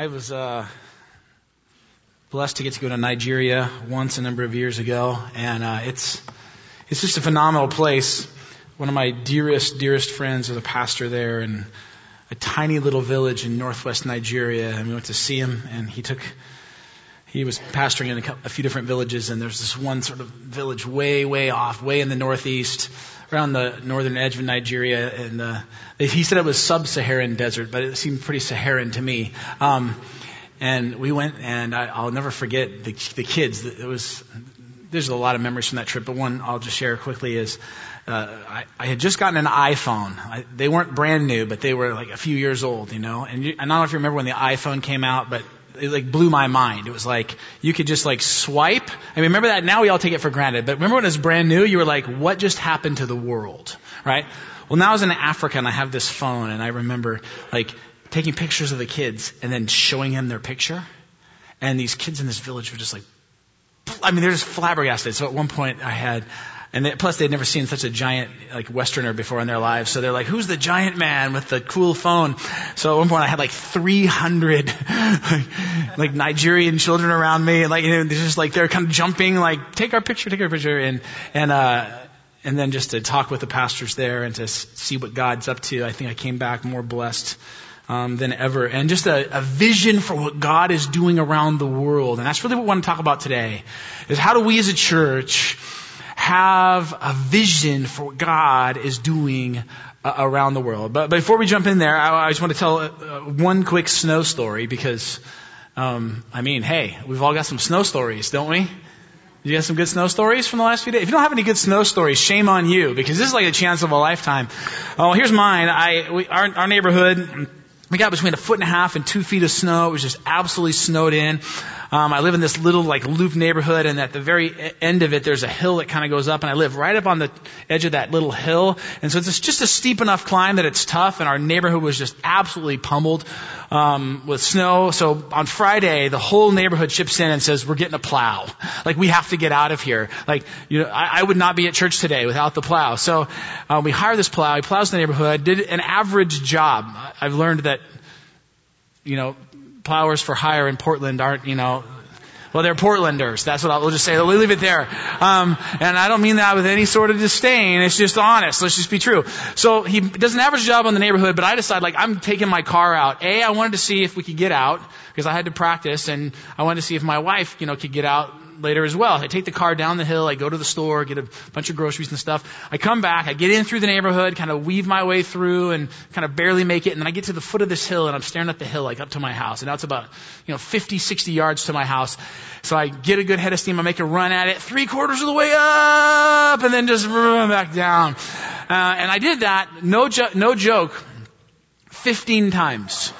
I was uh, blessed to get to go to Nigeria once a number of years ago, and uh, it's it's just a phenomenal place. One of my dearest, dearest friends is a pastor there in a tiny little village in northwest Nigeria, and we went to see him, and he took he was pastoring in a, a few different villages, and there's this one sort of village way, way off, way in the northeast, around the northern edge of Nigeria, and he said it was sub-Saharan desert, but it seemed pretty Saharan to me. Um, and we went, and I, will never forget the, the kids. It was there's a lot of memories from that trip, but one I'll just share quickly is uh, I, I had just gotten an iPhone. I, they weren't brand new, but they were like a few years old, you know. And you, I don't know if you remember when the iPhone came out, but it like blew my mind. It was like you could just like swipe. I mean, remember that? Now we all take it for granted. But remember when it was brand new? You were like, what just happened to the world, right? Well, now I was in Africa and I have this phone, and I remember like taking pictures of the kids and then showing them their picture. And these kids in this village were just like, I mean, they're just flabbergasted. So at one point I had and they, plus, they'd never seen such a giant, like, Westerner before in their lives. So they're like, who's the giant man with the cool phone? So at one point I had like 300, like, like Nigerian children around me. And like, you know, they're just like, they're kind of jumping, like, take our picture, take our picture. And, and, uh, and then just to talk with the pastors there and to see what God's up to, I think I came back more blessed um, than ever. And just a, a vision for what God is doing around the world. And that's really what we want to talk about today, is how do we as a church have a vision for what God is doing uh, around the world. But before we jump in there, I, I just want to tell uh, one quick snow story because, um, I mean, hey, we've all got some snow stories, don't we? You got some good snow stories from the last few days? If you don't have any good snow stories, shame on you because this is like a chance of a lifetime. Oh, here's mine. I, we, our, our neighborhood, we got between a foot and a half and two feet of snow. It was just absolutely snowed in. Um, I live in this little like loop neighborhood, and at the very end of it, there's a hill that kind of goes up, and I live right up on the edge of that little hill. And so it's just a steep enough climb that it's tough, and our neighborhood was just absolutely pummeled um, with snow. So on Friday, the whole neighborhood chips in and says, "We're getting a plow. Like we have to get out of here. Like you know, I, I would not be at church today without the plow." So uh, we hire this plow. He plows the neighborhood. Did an average job. I've learned that you know plowers for hire in Portland aren't, you know, well, they're Portlanders. That's what I'll we'll just say. We'll leave it there. Um, and I don't mean that with any sort of disdain. It's just honest. Let's just be true. So he does an average job in the neighborhood, but I decide like I'm taking my car out. A, I wanted to see if we could get out because I had to practice, and I wanted to see if my wife, you know, could get out later as well. I take the car down the hill, I go to the store, get a bunch of groceries and stuff. I come back, I get in through the neighborhood, kind of weave my way through and kind of barely make it, and then I get to the foot of this hill and I'm staring up the hill like up to my house. And now it's about, you know, 50, 60 yards to my house. So I get a good head of steam, I make a run at it, three quarters of the way up, and then just back down. Uh, and I did that, no, jo- no joke, 15 times.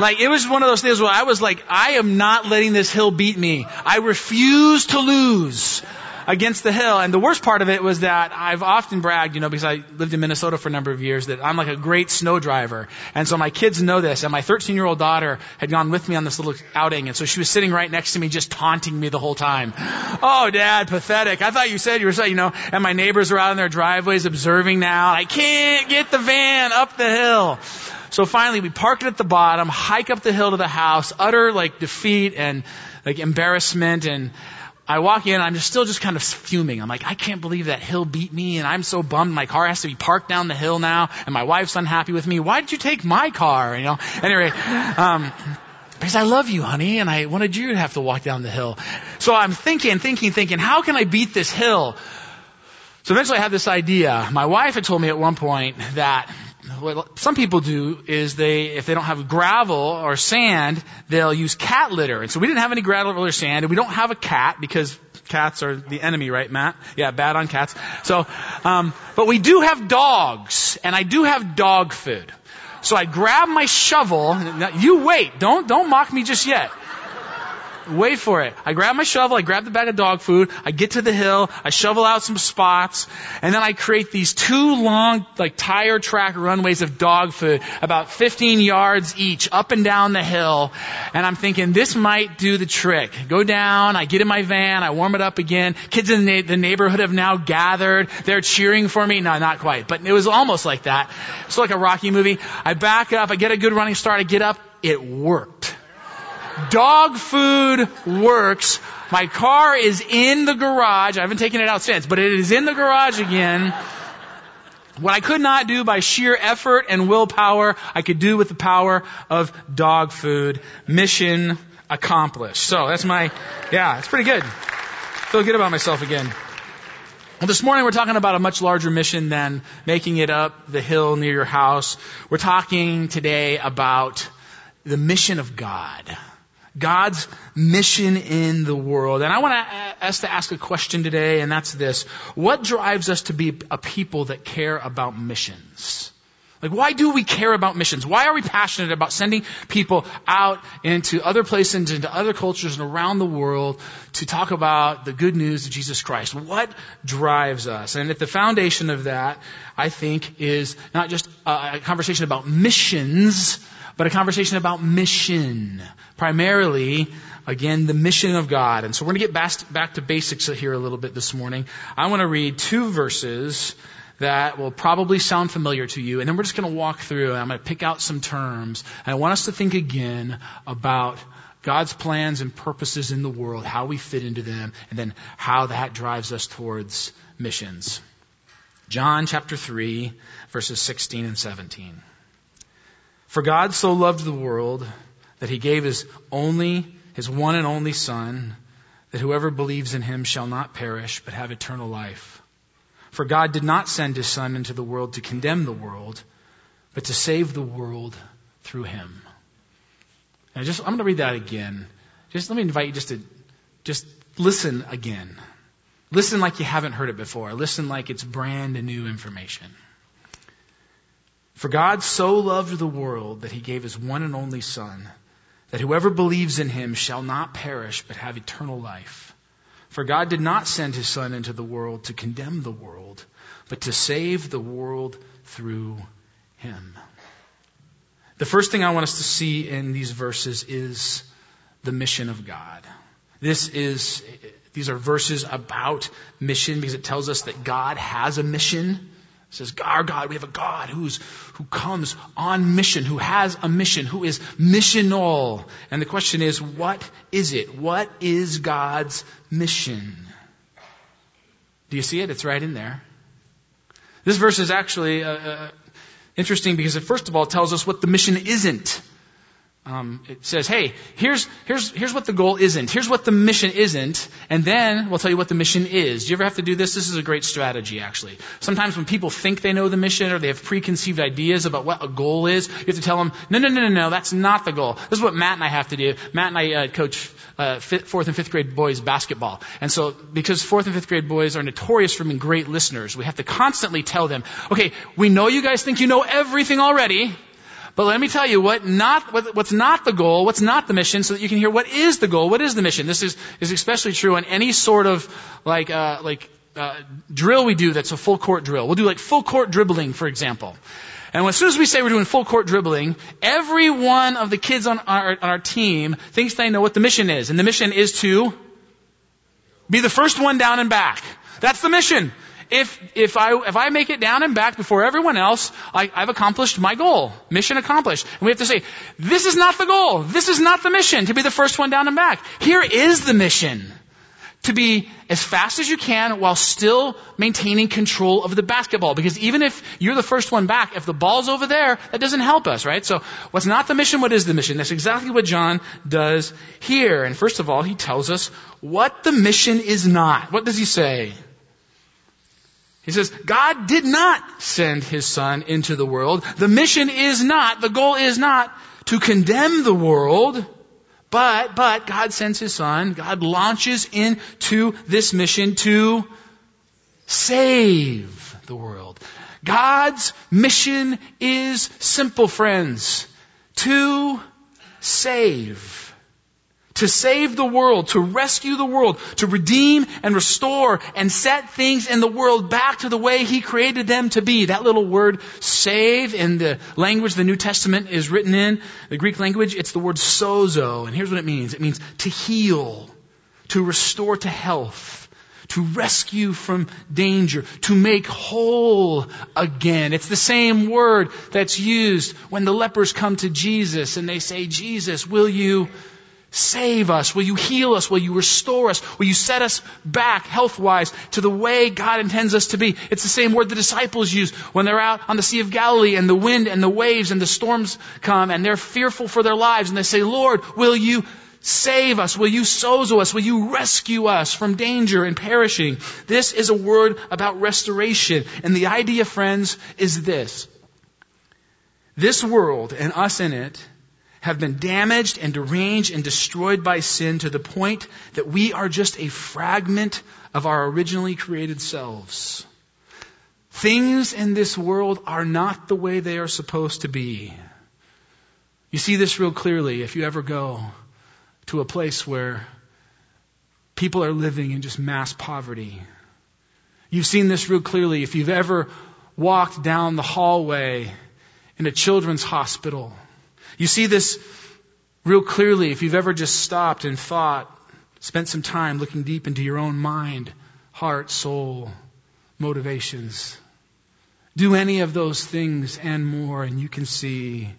Like, it was one of those things where I was like, I am not letting this hill beat me. I refuse to lose against the hill. And the worst part of it was that I've often bragged, you know, because I lived in Minnesota for a number of years, that I'm like a great snow driver. And so my kids know this. And my 13 year old daughter had gone with me on this little outing. And so she was sitting right next to me, just taunting me the whole time. Oh, dad, pathetic. I thought you said you were, so, you know, and my neighbors are out in their driveways observing now. I can't get the van up the hill. So finally, we park it at the bottom, hike up the hill to the house, utter like defeat and like embarrassment. And I walk in, I'm just still just kind of fuming. I'm like, I can't believe that hill beat me, and I'm so bummed. My car has to be parked down the hill now, and my wife's unhappy with me. Why did you take my car? You know. Anyway. Um, because I love you, honey, and I wanted you to have to walk down the hill. So I'm thinking, thinking, thinking, how can I beat this hill? So eventually I had this idea. My wife had told me at one point that what some people do is they, if they don't have gravel or sand, they'll use cat litter. And so we didn't have any gravel or sand, and we don't have a cat because cats are the enemy, right, Matt? Yeah, bad on cats. So, um, but we do have dogs, and I do have dog food. So I grab my shovel. You wait. Don't don't mock me just yet. Wait for it. I grab my shovel, I grab the bag of dog food, I get to the hill, I shovel out some spots, and then I create these two long, like tire track runways of dog food, about 15 yards each, up and down the hill. And I'm thinking, this might do the trick. Go down, I get in my van, I warm it up again. Kids in the, the neighborhood have now gathered. They're cheering for me. No, not quite, but it was almost like that. It's like a Rocky movie. I back up, I get a good running start, I get up it worked. Dog food works. My car is in the garage. I haven't taken it out since, but it is in the garage again. What I could not do by sheer effort and willpower, I could do with the power of dog food. Mission accomplished. So that's my, yeah, it's pretty good. Feel good about myself again. Well, this morning we're talking about a much larger mission than making it up the hill near your house. We're talking today about the mission of God. God's mission in the world. And I want uh, us to ask a question today, and that's this. What drives us to be a people that care about missions? Like, why do we care about missions? Why are we passionate about sending people out into other places, into other cultures and around the world to talk about the good news of Jesus Christ? What drives us? And at the foundation of that, I think, is not just a conversation about missions, but a conversation about mission. Primarily, again, the mission of God. And so we're going to get back, back to basics here a little bit this morning. I want to read two verses that will probably sound familiar to you, and then we're just going to walk through and I'm going to pick out some terms. And I want us to think again about God's plans and purposes in the world, how we fit into them, and then how that drives us towards missions. John chapter 3, verses 16 and 17. For God so loved the world that he gave his only, his one and only Son, that whoever believes in him shall not perish, but have eternal life. For God did not send his Son into the world to condemn the world, but to save the world through him. And just, I'm going to read that again. Just let me invite you just to, just listen again. Listen like you haven't heard it before. Listen like it's brand new information. For God so loved the world that he gave his one and only Son, that whoever believes in him shall not perish but have eternal life. For God did not send his Son into the world to condemn the world, but to save the world through him. The first thing I want us to see in these verses is the mission of God. This is, these are verses about mission because it tells us that God has a mission. Says, our God, we have a God who's, who comes on mission, who has a mission, who is missional. And the question is, what is it? What is God's mission? Do you see it? It's right in there. This verse is actually uh, uh, interesting because it first of all tells us what the mission isn't. Um, it says, hey, here's, here's, here's what the goal isn't. Here's what the mission isn't. And then we'll tell you what the mission is. Do you ever have to do this? This is a great strategy, actually. Sometimes when people think they know the mission or they have preconceived ideas about what a goal is, you have to tell them, no, no, no, no, no, that's not the goal. This is what Matt and I have to do. Matt and I uh, coach uh, fifth, fourth and fifth grade boys basketball. And so because fourth and fifth grade boys are notorious for being great listeners, we have to constantly tell them, okay, we know you guys think you know everything already. But let me tell you what not, what, what's not the goal, what's not the mission, so that you can hear what is the goal, what is the mission. This is, is especially true on any sort of like, uh, like, uh, drill we do that's a full court drill. We'll do like full court dribbling, for example. And as soon as we say we're doing full court dribbling, every one of the kids on our, on our team thinks they know what the mission is. And the mission is to be the first one down and back. That's the mission if, if I, if I make it down and back before everyone else, I, I've accomplished my goal. Mission accomplished. And we have to say, this is not the goal. This is not the mission to be the first one down and back. Here is the mission. To be as fast as you can while still maintaining control of the basketball. Because even if you're the first one back, if the ball's over there, that doesn't help us, right? So what's not the mission? What is the mission? That's exactly what John does here. And first of all, he tells us what the mission is not. What does he say? He says, God did not send his son into the world. The mission is not, the goal is not to condemn the world, but, but God sends his son. God launches into this mission to save the world. God's mission is simple, friends. To save to save the world, to rescue the world, to redeem and restore and set things in the world back to the way He created them to be. That little word save in the language the New Testament is written in, the Greek language, it's the word sozo. And here's what it means. It means to heal, to restore to health, to rescue from danger, to make whole again. It's the same word that's used when the lepers come to Jesus and they say, Jesus, will you save us? Will you heal us? Will you restore us? Will you set us back health wise to the way God intends us to be? It's the same word the disciples use when they're out on the Sea of Galilee and the wind and the waves and the storms come and they're fearful for their lives and they say, Lord, will you Save us. Will you sozo us? Will you rescue us from danger and perishing? This is a word about restoration. And the idea, friends, is this. This world and us in it have been damaged and deranged and destroyed by sin to the point that we are just a fragment of our originally created selves. Things in this world are not the way they are supposed to be. You see this real clearly if you ever go to a place where people are living in just mass poverty. You've seen this real clearly if you've ever walked down the hallway in a children's hospital. You see this real clearly if you've ever just stopped and thought, spent some time looking deep into your own mind, heart, soul, motivations. Do any of those things and more, and you can see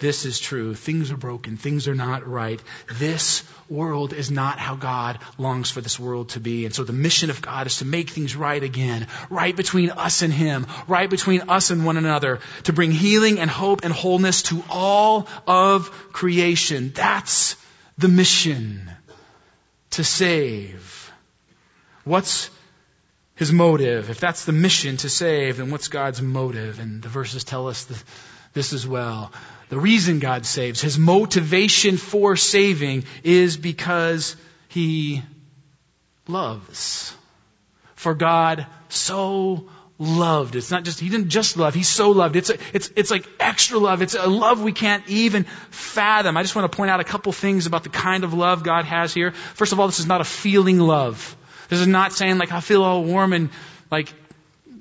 this is true. Things are broken. Things are not right. This world is not how God longs for this world to be. And so the mission of God is to make things right again, right between us and Him, right between us and one another, to bring healing and hope and wholeness to all of creation. That's the mission to save. What's his motive? If that's the mission to save, then what's God's motive? And the verses tell us this as well. The reason God saves, his motivation for saving is because he loves. For God so loved. It's not just, he didn't just love, he so loved. It's, a, it's, it's like extra love. It's a love we can't even fathom. I just want to point out a couple things about the kind of love God has here. First of all, this is not a feeling love. This is not saying like I feel all warm and like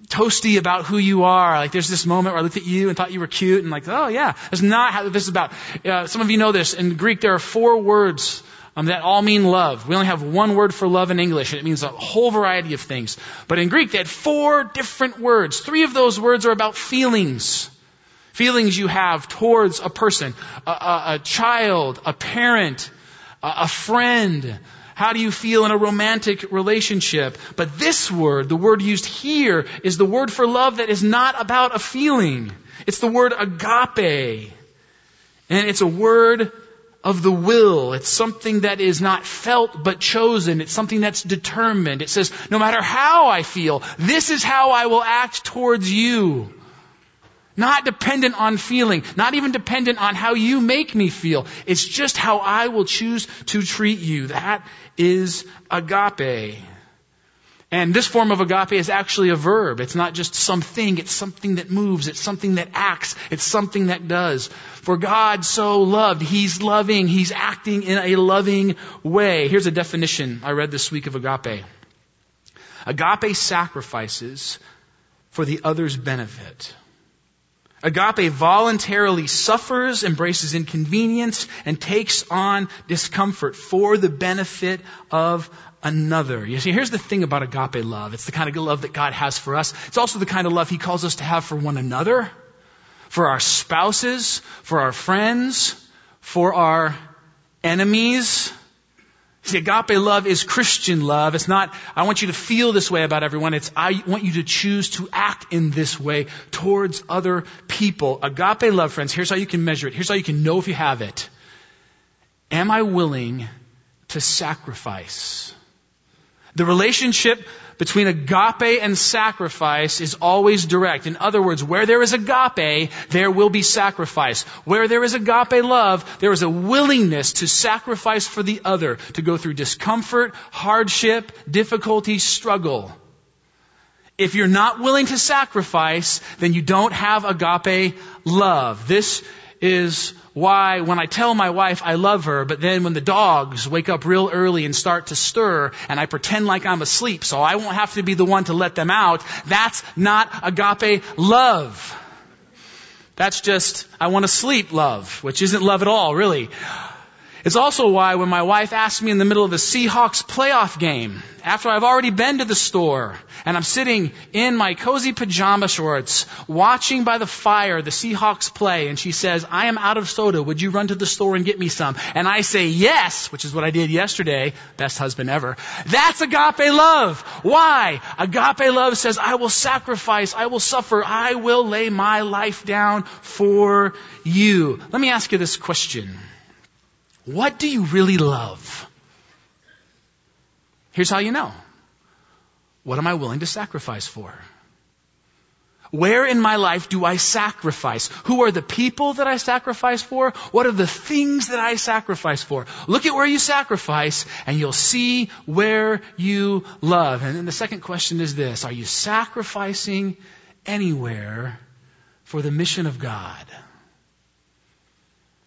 toasty about who you are. Like there's this moment where I looked at you and thought you were cute and like, oh yeah, that's not how this is about. Uh, some of you know this. In Greek, there are four words um, that all mean love. We only have one word for love in English, and it means a whole variety of things. But in Greek, they had four different words. Three of those words are about feelings. Feelings you have towards a person, a, a, a child, a parent, a, a friend, how do you feel in a romantic relationship? But this word, the word used here, is the word for love that is not about a feeling. It's the word agape. And it's a word of the will. It's something that is not felt but chosen. It's something that's determined. It says, no matter how I feel, this is how I will act towards you. Not dependent on feeling, not even dependent on how you make me feel. It's just how I will choose to treat you. That is agape. And this form of agape is actually a verb. It's not just something, it's something that moves, it's something that acts, it's something that does. For God so loved, He's loving, He's acting in a loving way. Here's a definition I read this week of agape. Agape sacrifices for the other's benefit. Agape voluntarily suffers, embraces inconvenience, and takes on discomfort for the benefit of another. You see, here's the thing about agape love. It's the kind of love that God has for us. It's also the kind of love He calls us to have for one another, for our spouses, for our friends, for our enemies, See, agape love is Christian love. It's not, I want you to feel this way about everyone. It's, I want you to choose to act in this way towards other people. Agape love, friends, here's how you can measure it. Here's how you can know if you have it. Am I willing to sacrifice? The relationship between agape and sacrifice is always direct. In other words, where there is agape, there will be sacrifice. Where there is agape love, there is a willingness to sacrifice for the other, to go through discomfort, hardship, difficulty, struggle. If you're not willing to sacrifice, then you don't have agape love. This is why when I tell my wife I love her, but then when the dogs wake up real early and start to stir and I pretend like I'm asleep so I won't have to be the one to let them out, that's not agape love. That's just, I want to sleep love, which isn't love at all, really. It's also why when my wife asks me in the middle of the Seahawks playoff game, after I've already been to the store, and I'm sitting in my cozy pajama shorts, watching by the fire the Seahawks play, and she says, I am out of soda, would you run to the store and get me some? And I say yes, which is what I did yesterday, best husband ever. That's agape love. Why? Agape love says, I will sacrifice, I will suffer, I will lay my life down for you. Let me ask you this question. What do you really love? Here's how you know. What am I willing to sacrifice for? Where in my life do I sacrifice? Who are the people that I sacrifice for? What are the things that I sacrifice for? Look at where you sacrifice and you'll see where you love. And then the second question is this. Are you sacrificing anywhere for the mission of God?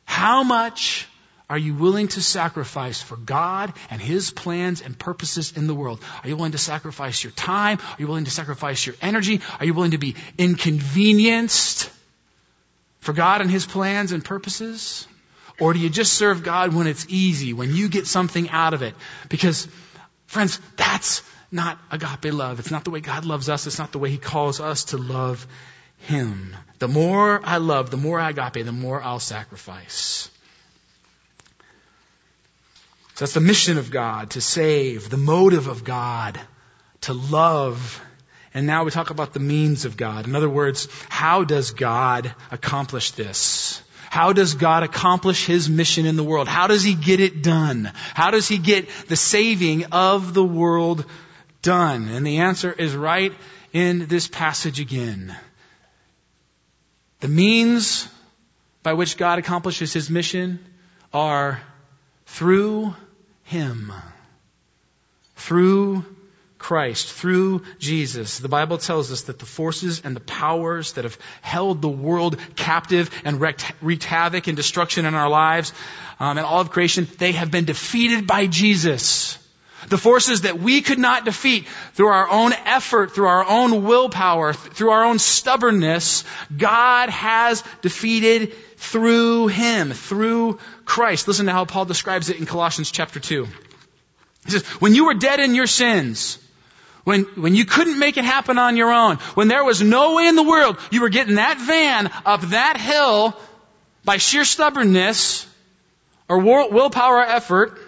How much are you willing to sacrifice for God and His plans and purposes in the world? Are you willing to sacrifice your time? Are you willing to sacrifice your energy? Are you willing to be inconvenienced for God and His plans and purposes? Or do you just serve God when it's easy, when you get something out of it? Because, friends, that's not agape love. It's not the way God loves us. It's not the way He calls us to love Him. The more I love, the more agape, the more I'll sacrifice. So that's the mission of God, to save, the motive of God, to love. And now we talk about the means of God. In other words, how does God accomplish this? How does God accomplish His mission in the world? How does He get it done? How does He get the saving of the world done? And the answer is right in this passage again. The means by which God accomplishes His mission are through Him. Through Christ, through Jesus. The Bible tells us that the forces and the powers that have held the world captive and wreaked, wreaked havoc and destruction in our lives um, and all of creation, they have been defeated by Jesus. The forces that we could not defeat through our own effort, through our own willpower, through our own stubbornness, God has defeated through Him, through Christ. Listen to how Paul describes it in Colossians chapter 2. He says, when you were dead in your sins, when, when you couldn't make it happen on your own, when there was no way in the world you were getting that van up that hill by sheer stubbornness or willpower or effort,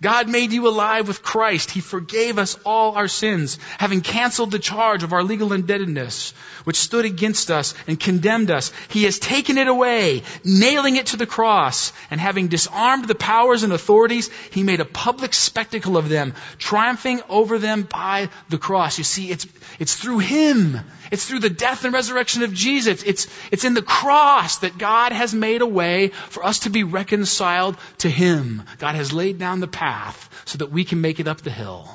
God made you alive with Christ. He forgave us all our sins, having canceled the charge of our legal indebtedness, which stood against us and condemned us. He has taken it away, nailing it to the cross, and having disarmed the powers and authorities, he made a public spectacle of them, triumphing over them by the cross. You see, it's, it's through him. It's through the death and resurrection of Jesus. It's, it's in the cross that God has made a way for us to be reconciled to him. God has laid down the path path so that we can make it up the hill.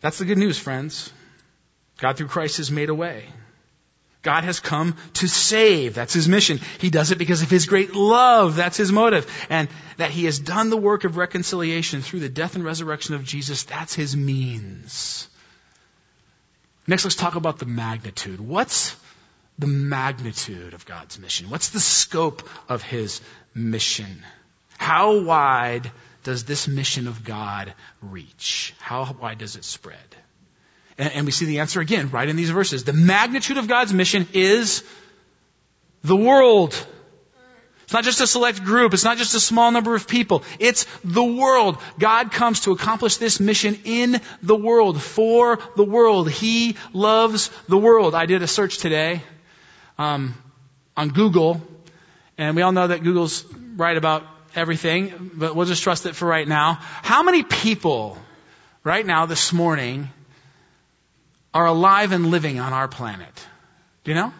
That's the good news, friends. God through Christ has made a way. God has come to save. That's his mission. He does it because of his great love. That's his motive. And that he has done the work of reconciliation through the death and resurrection of Jesus. That's his means. Next, let's talk about the magnitude. What's the magnitude of God's mission? What's the scope of his mission? How wide does this mission of God reach? How wide does it spread? And, and we see the answer again right in these verses. The magnitude of God's mission is the world. It's not just a select group. It's not just a small number of people. It's the world. God comes to accomplish this mission in the world, for the world. He loves the world. I did a search today um, on Google, and we all know that Google's right about everything, but we'll just trust it for right now. How many people right now this morning are alive and living on our planet? Do you know?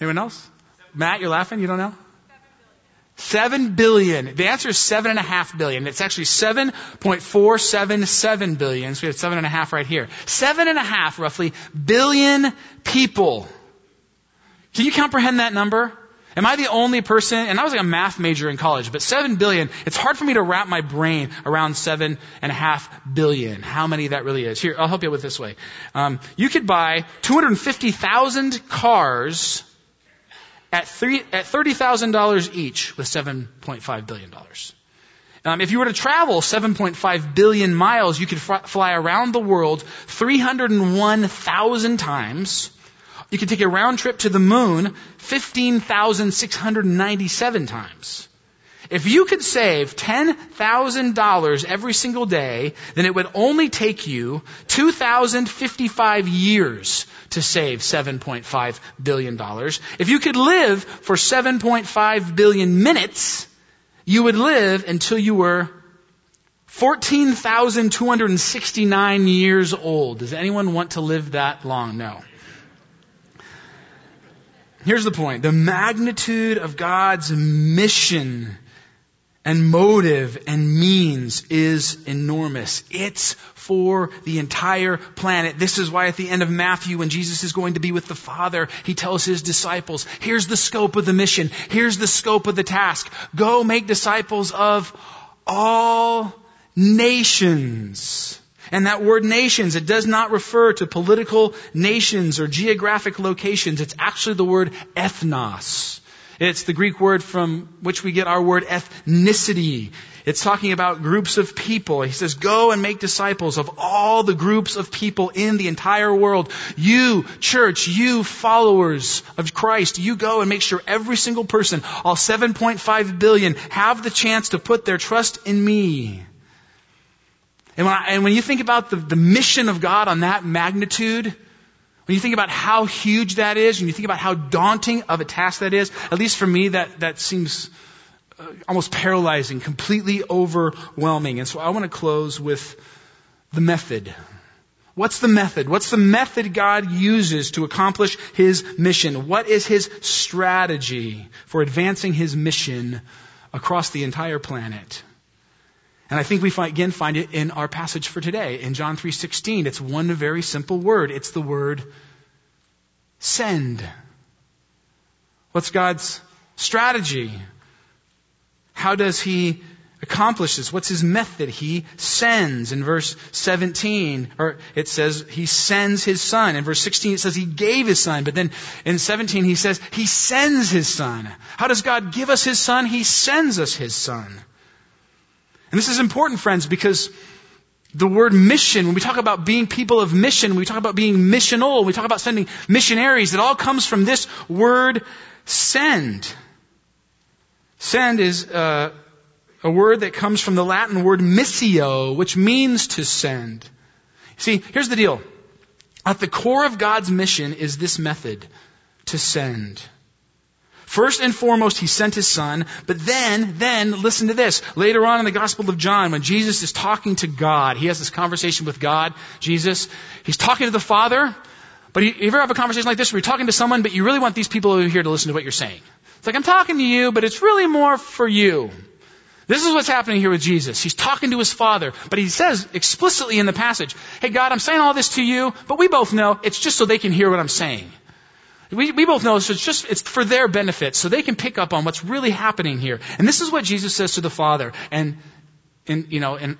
Anyone else? Matt, you're laughing? You don't know? Seven billion. The answer is seven and a half billion. It's actually 7.477 billion. So we have seven and a half right here. Seven and a half, roughly, billion people. Can you comprehend that number? Am I the only person? And I was like a math major in college, but seven billion, it's hard for me to wrap my brain around seven and a half billion. How many that really is. Here, I'll help you with this way. Um, you could buy 250,000 cars at, three, at $30,000 each with $7.5 billion. Um, if you were to travel 7.5 billion miles, you could fly around the world 301,000 times you can take a round trip to the moon 15,697 times. If you could save $10,000 every single day, then it would only take you 2,055 years to save $7.5 billion. If you could live for 7.5 billion minutes, you would live until you were 14,269 years old. Does anyone want to live that long? No. Here's the point. The magnitude of God's mission and motive and means is enormous. It's for the entire planet. This is why at the end of Matthew, when Jesus is going to be with the Father, he tells his disciples, here's the scope of the mission. Here's the scope of the task. Go make disciples of all nations. And that word nations, it does not refer to political nations or geographic locations. It's actually the word ethnos. It's the Greek word from which we get our word ethnicity. It's talking about groups of people. He says, go and make disciples of all the groups of people in the entire world. You, church, you followers of Christ, you go and make sure every single person, all 7.5 billion, have the chance to put their trust in me. And when, I, and when you think about the, the mission of God on that magnitude, when you think about how huge that is, and you think about how daunting of a task that is, at least for me, that, that seems uh, almost paralyzing, completely overwhelming. And so I want to close with the method. What's the method? What's the method God uses to accomplish His mission? What is His strategy for advancing His mission across the entire planet? And I think we find, again find it in our passage for today in John 3:16. It's one very simple word. It's the word send. What's God's strategy? How does he accomplish this? What's his method? He sends. In verse 17, or it says he sends his son. In verse 16 it says he gave his son. But then in 17 he says he sends his son. How does God give us his son? He sends us his son. And this is important, friends, because the word mission, when we talk about being people of mission, when we talk about being missional, when we talk about sending missionaries, it all comes from this word send. Send is uh, a word that comes from the Latin word missio, which means to send. See, here's the deal. At the core of God's mission is this method, to send. First and foremost, he sent his son, but then, then, listen to this. Later on in the Gospel of John, when Jesus is talking to God, he has this conversation with God, Jesus. He's talking to the Father, but you ever have a conversation like this where you're talking to someone, but you really want these people over here to listen to what you're saying? It's like, I'm talking to you, but it's really more for you. This is what's happening here with Jesus. He's talking to his Father, but he says explicitly in the passage, Hey God, I'm saying all this to you, but we both know it's just so they can hear what I'm saying. We, we both know this. It's just, it's for their benefit, so they can pick up on what's really happening here. And this is what Jesus says to the Father, and, in, you know, in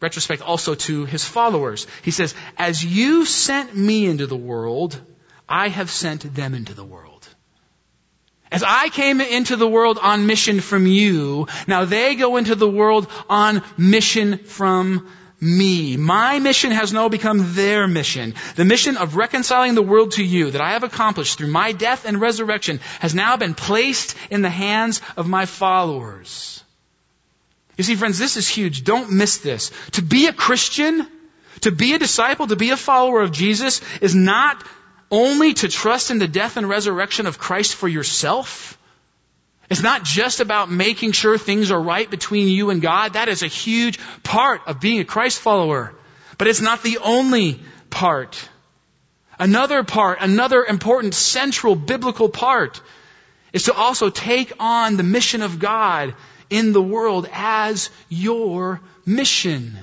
retrospect also to his followers. He says, as you sent me into the world, I have sent them into the world. As I came into the world on mission from you, now they go into the world on mission from me. My mission has now become their mission. The mission of reconciling the world to you that I have accomplished through my death and resurrection has now been placed in the hands of my followers. You see, friends, this is huge. Don't miss this. To be a Christian, to be a disciple, to be a follower of Jesus is not only to trust in the death and resurrection of Christ for yourself, it's not just about making sure things are right between you and God. That is a huge part of being a Christ follower. But it's not the only part. Another part, another important central biblical part is to also take on the mission of God in the world as your mission.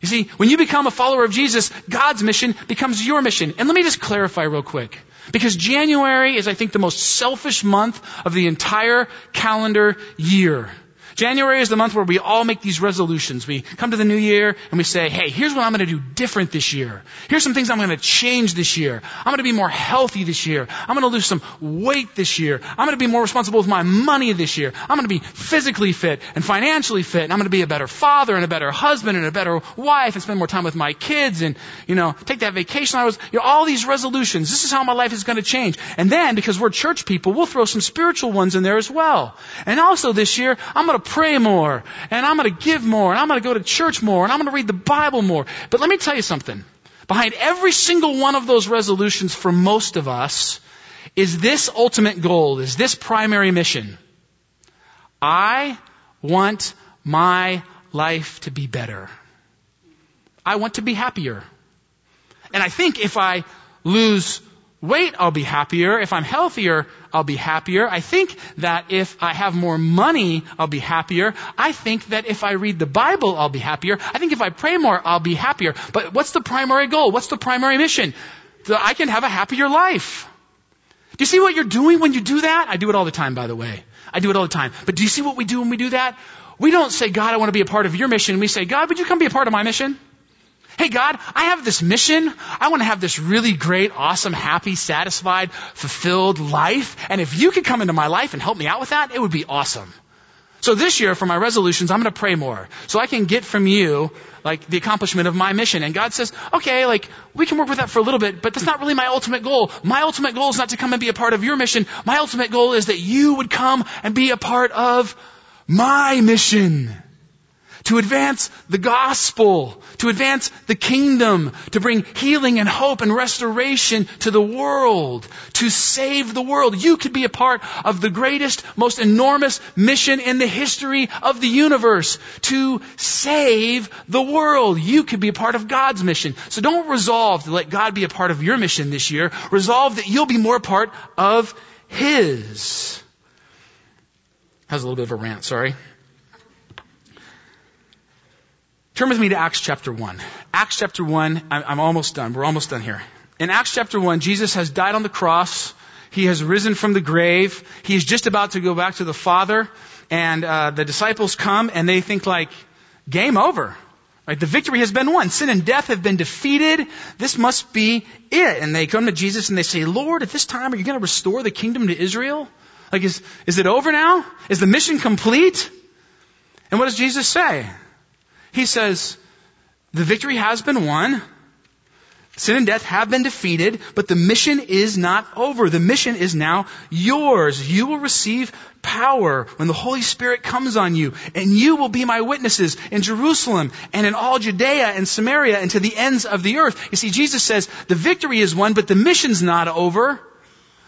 You see, when you become a follower of Jesus, God's mission becomes your mission. And let me just clarify real quick. Because January is, I think, the most selfish month of the entire calendar year. January is the month where we all make these resolutions. We come to the new year and we say, hey, here's what I'm going to do different this year. Here's some things I'm going to change this year. I'm going to be more healthy this year. I'm going to lose some weight this year. I'm going to be more responsible with my money this year. I'm going to be physically fit and financially fit. And I'm going to be a better father and a better husband and a better wife and spend more time with my kids and, you know, take that vacation I was, you know, all these resolutions. This is how my life is going to change. And then, because we're church people, we'll throw some spiritual ones in there as well. And also this year, I'm going to pray more, and I'm going to give more, and I'm going to go to church more, and I'm going to read the Bible more. But let me tell you something. Behind every single one of those resolutions for most of us is this ultimate goal, is this primary mission. I want my life to be better. I want to be happier. And I think if I lose weight, I'll be happier. If I'm healthier, I'll be happier. I think that if I have more money, I'll be happier. I think that if I read the Bible, I'll be happier. I think if I pray more, I'll be happier. But what's the primary goal? What's the primary mission? So I can have a happier life. Do you see what you're doing when you do that? I do it all the time, by the way. I do it all the time. But do you see what we do when we do that? We don't say, God, I want to be a part of your mission. We say, God, would you come be a part of my mission? Hey God, I have this mission. I want to have this really great, awesome, happy, satisfied, fulfilled life. And if you could come into my life and help me out with that, it would be awesome. So this year for my resolutions, I'm going to pray more. So I can get from you, like, the accomplishment of my mission. And God says, okay, like, we can work with that for a little bit, but that's not really my ultimate goal. My ultimate goal is not to come and be a part of your mission. My ultimate goal is that you would come and be a part of my mission to advance the gospel, to advance the kingdom, to bring healing and hope and restoration to the world, to save the world. You could be a part of the greatest, most enormous mission in the history of the universe, to save the world. You could be a part of God's mission. So don't resolve to let God be a part of your mission this year. Resolve that you'll be more part of His. That was a little bit of a rant, sorry. Turn with me to Acts chapter 1. Acts chapter 1, I'm almost done. We're almost done here. In Acts chapter 1, Jesus has died on the cross. He has risen from the grave. He's just about to go back to the Father. And uh, the disciples come and they think like, game over. Right? The victory has been won. Sin and death have been defeated. This must be it. And they come to Jesus and they say, Lord, at this time, are you going to restore the kingdom to Israel? Like, is, is it over now? Is the mission complete? And what does Jesus say? He says, the victory has been won. Sin and death have been defeated, but the mission is not over. The mission is now yours. You will receive power when the Holy Spirit comes on you, and you will be my witnesses in Jerusalem and in all Judea and Samaria and to the ends of the earth. You see, Jesus says the victory is won, but the mission's not over.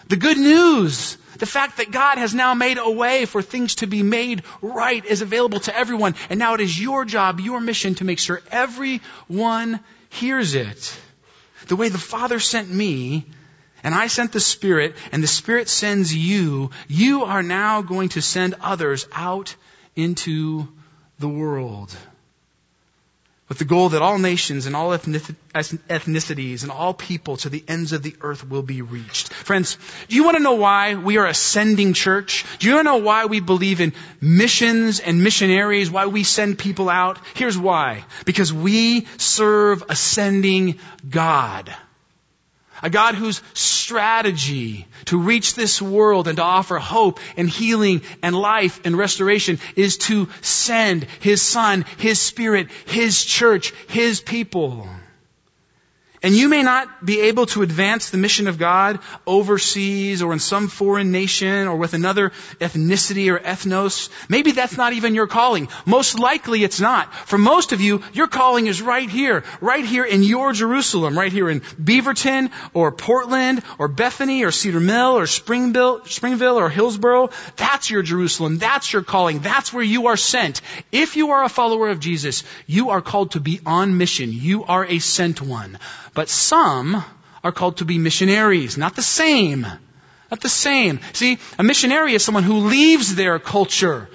The good news the fact that God has now made a way for things to be made right is available to everyone. And now it is your job, your mission to make sure everyone hears it. The way the Father sent me, and I sent the Spirit, and the Spirit sends you, you are now going to send others out into the world with the goal that all nations and all ethnicities and all people to the ends of the earth will be reached. Friends, do you want to know why we are ascending church? Do you want to know why we believe in missions and missionaries, why we send people out? Here's why. Because we serve ascending God. A God whose strategy to reach this world and to offer hope and healing and life and restoration is to send His Son, His Spirit, His church, His people. And you may not be able to advance the mission of God overseas or in some foreign nation or with another ethnicity or ethnos. Maybe that's not even your calling. Most likely it's not. For most of you, your calling is right here, right here in your Jerusalem, right here in Beaverton or Portland or Bethany or Cedar Mill or Springville, Springville or Hillsboro. That's your Jerusalem. That's your calling. That's where you are sent. If you are a follower of Jesus, you are called to be on mission. You are a sent one. But some are called to be missionaries. Not the same. Not the same. See, a missionary is someone who leaves their culture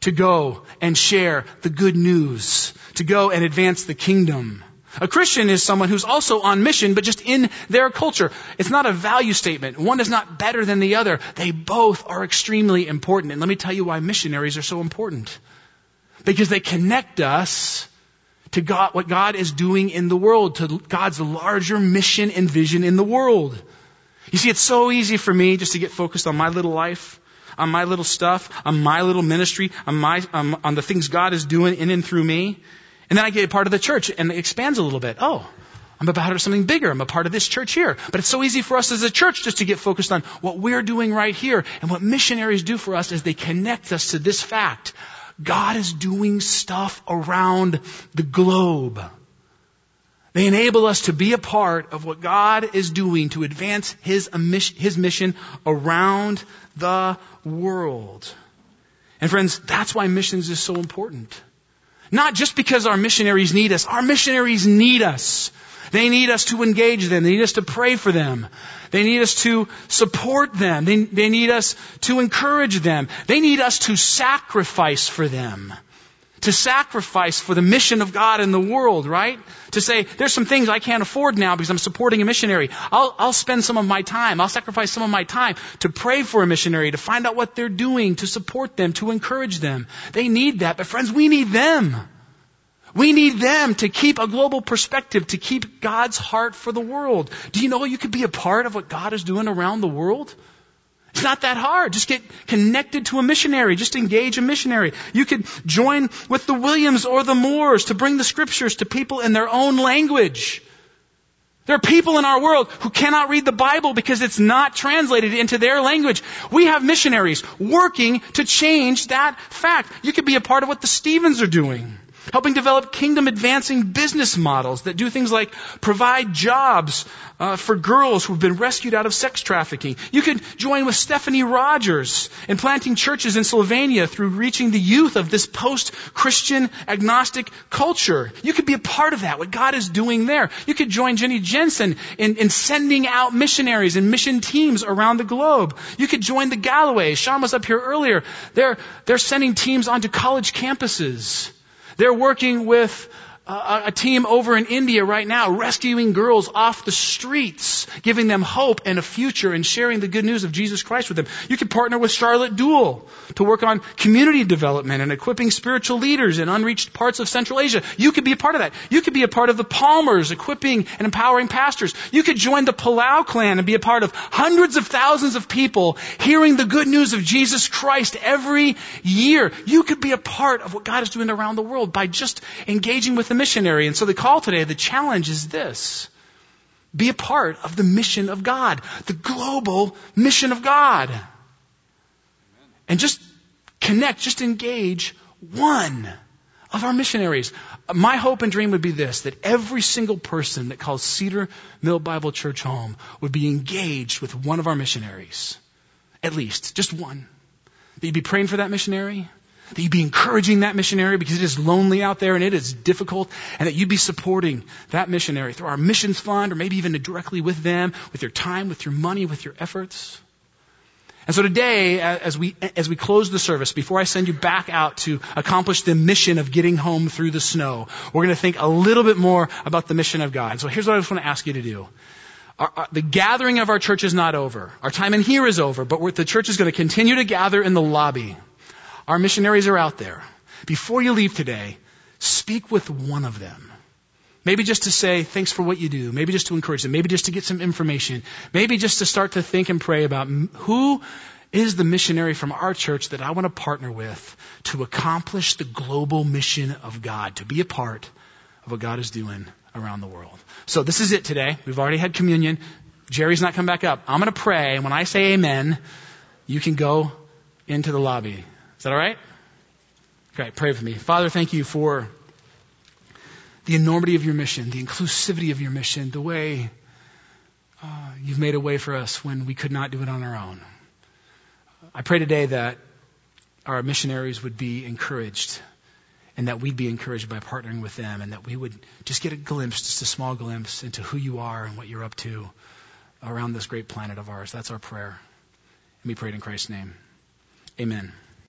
to go and share the good news, to go and advance the kingdom. A Christian is someone who's also on mission, but just in their culture. It's not a value statement. One is not better than the other. They both are extremely important. And let me tell you why missionaries are so important. Because they connect us to God, what God is doing in the world, to God's larger mission and vision in the world. You see, it's so easy for me just to get focused on my little life, on my little stuff, on my little ministry, on my, on, on the things God is doing in and through me. And then I get a part of the church and it expands a little bit. Oh, I'm a part of something bigger. I'm a part of this church here. But it's so easy for us as a church just to get focused on what we're doing right here. And what missionaries do for us is they connect us to this fact. God is doing stuff around the globe. They enable us to be a part of what God is doing to advance His, His mission around the world. And friends, that's why missions is so important. Not just because our missionaries need us. Our missionaries need us. They need us to engage them. They need us to pray for them. They need us to support them. They, they need us to encourage them. They need us to sacrifice for them. To sacrifice for the mission of God in the world, right? To say, there's some things I can't afford now because I'm supporting a missionary. I'll, I'll spend some of my time, I'll sacrifice some of my time to pray for a missionary, to find out what they're doing, to support them, to encourage them. They need that, but friends, we need them. We need them to keep a global perspective, to keep God's heart for the world. Do you know you could be a part of what God is doing around the world? It's not that hard. Just get connected to a missionary. Just engage a missionary. You could join with the Williams or the Moores to bring the scriptures to people in their own language. There are people in our world who cannot read the Bible because it's not translated into their language. We have missionaries working to change that fact. You could be a part of what the Stevens are doing helping develop kingdom advancing business models that do things like provide jobs uh, for girls who've been rescued out of sex trafficking. You could join with Stephanie Rogers in planting churches in Slovenia through reaching the youth of this post-Christian agnostic culture. You could be a part of that, what God is doing there. You could join Jenny Jensen in, in sending out missionaries and mission teams around the globe. You could join the Galloways. Sean was up here earlier. They're, they're sending teams onto college campuses they're working with a, a team over in India right now rescuing girls off the streets, giving them hope and a future and sharing the good news of Jesus Christ with them. You could partner with Charlotte Duell to work on community development and equipping spiritual leaders in unreached parts of Central Asia. You could be a part of that. You could be a part of the Palmers, equipping and empowering pastors. You could join the Palau clan and be a part of hundreds of thousands of people hearing the good news of Jesus Christ every year. You could be a part of what God is doing around the world by just engaging with the missionary. And so the call today, the challenge is this. Be a part of the mission of God, the global mission of God. And just connect, just engage one of our missionaries. My hope and dream would be this that every single person that calls Cedar Mill Bible Church home would be engaged with one of our missionaries. At least, just one. That you'd be praying for that missionary, that you'd be encouraging that missionary because it is lonely out there and it is difficult, and that you'd be supporting that missionary through our missions fund or maybe even directly with them, with your time, with your money, with your efforts. And so today, as we, as we close the service, before I send you back out to accomplish the mission of getting home through the snow, we're going to think a little bit more about the mission of God. So here's what I just want to ask you to do. Our, our, the gathering of our church is not over. Our time in here is over, but the church is going to continue to gather in the lobby. Our missionaries are out there. Before you leave today, speak with one of them. Maybe just to say thanks for what you do. Maybe just to encourage them. Maybe just to get some information. Maybe just to start to think and pray about who is the missionary from our church that I want to partner with to accomplish the global mission of God, to be a part of what God is doing around the world. So this is it today. We've already had communion. Jerry's not come back up. I'm going to pray, and when I say amen, you can go into the lobby. Is that all right? Great. Pray with me. Father, thank you for the enormity of your mission, the inclusivity of your mission, the way uh, you've made a way for us when we could not do it on our own. I pray today that our missionaries would be encouraged and that we'd be encouraged by partnering with them and that we would just get a glimpse, just a small glimpse into who you are and what you're up to around this great planet of ours. That's our prayer. And we pray it in Christ's name. Amen.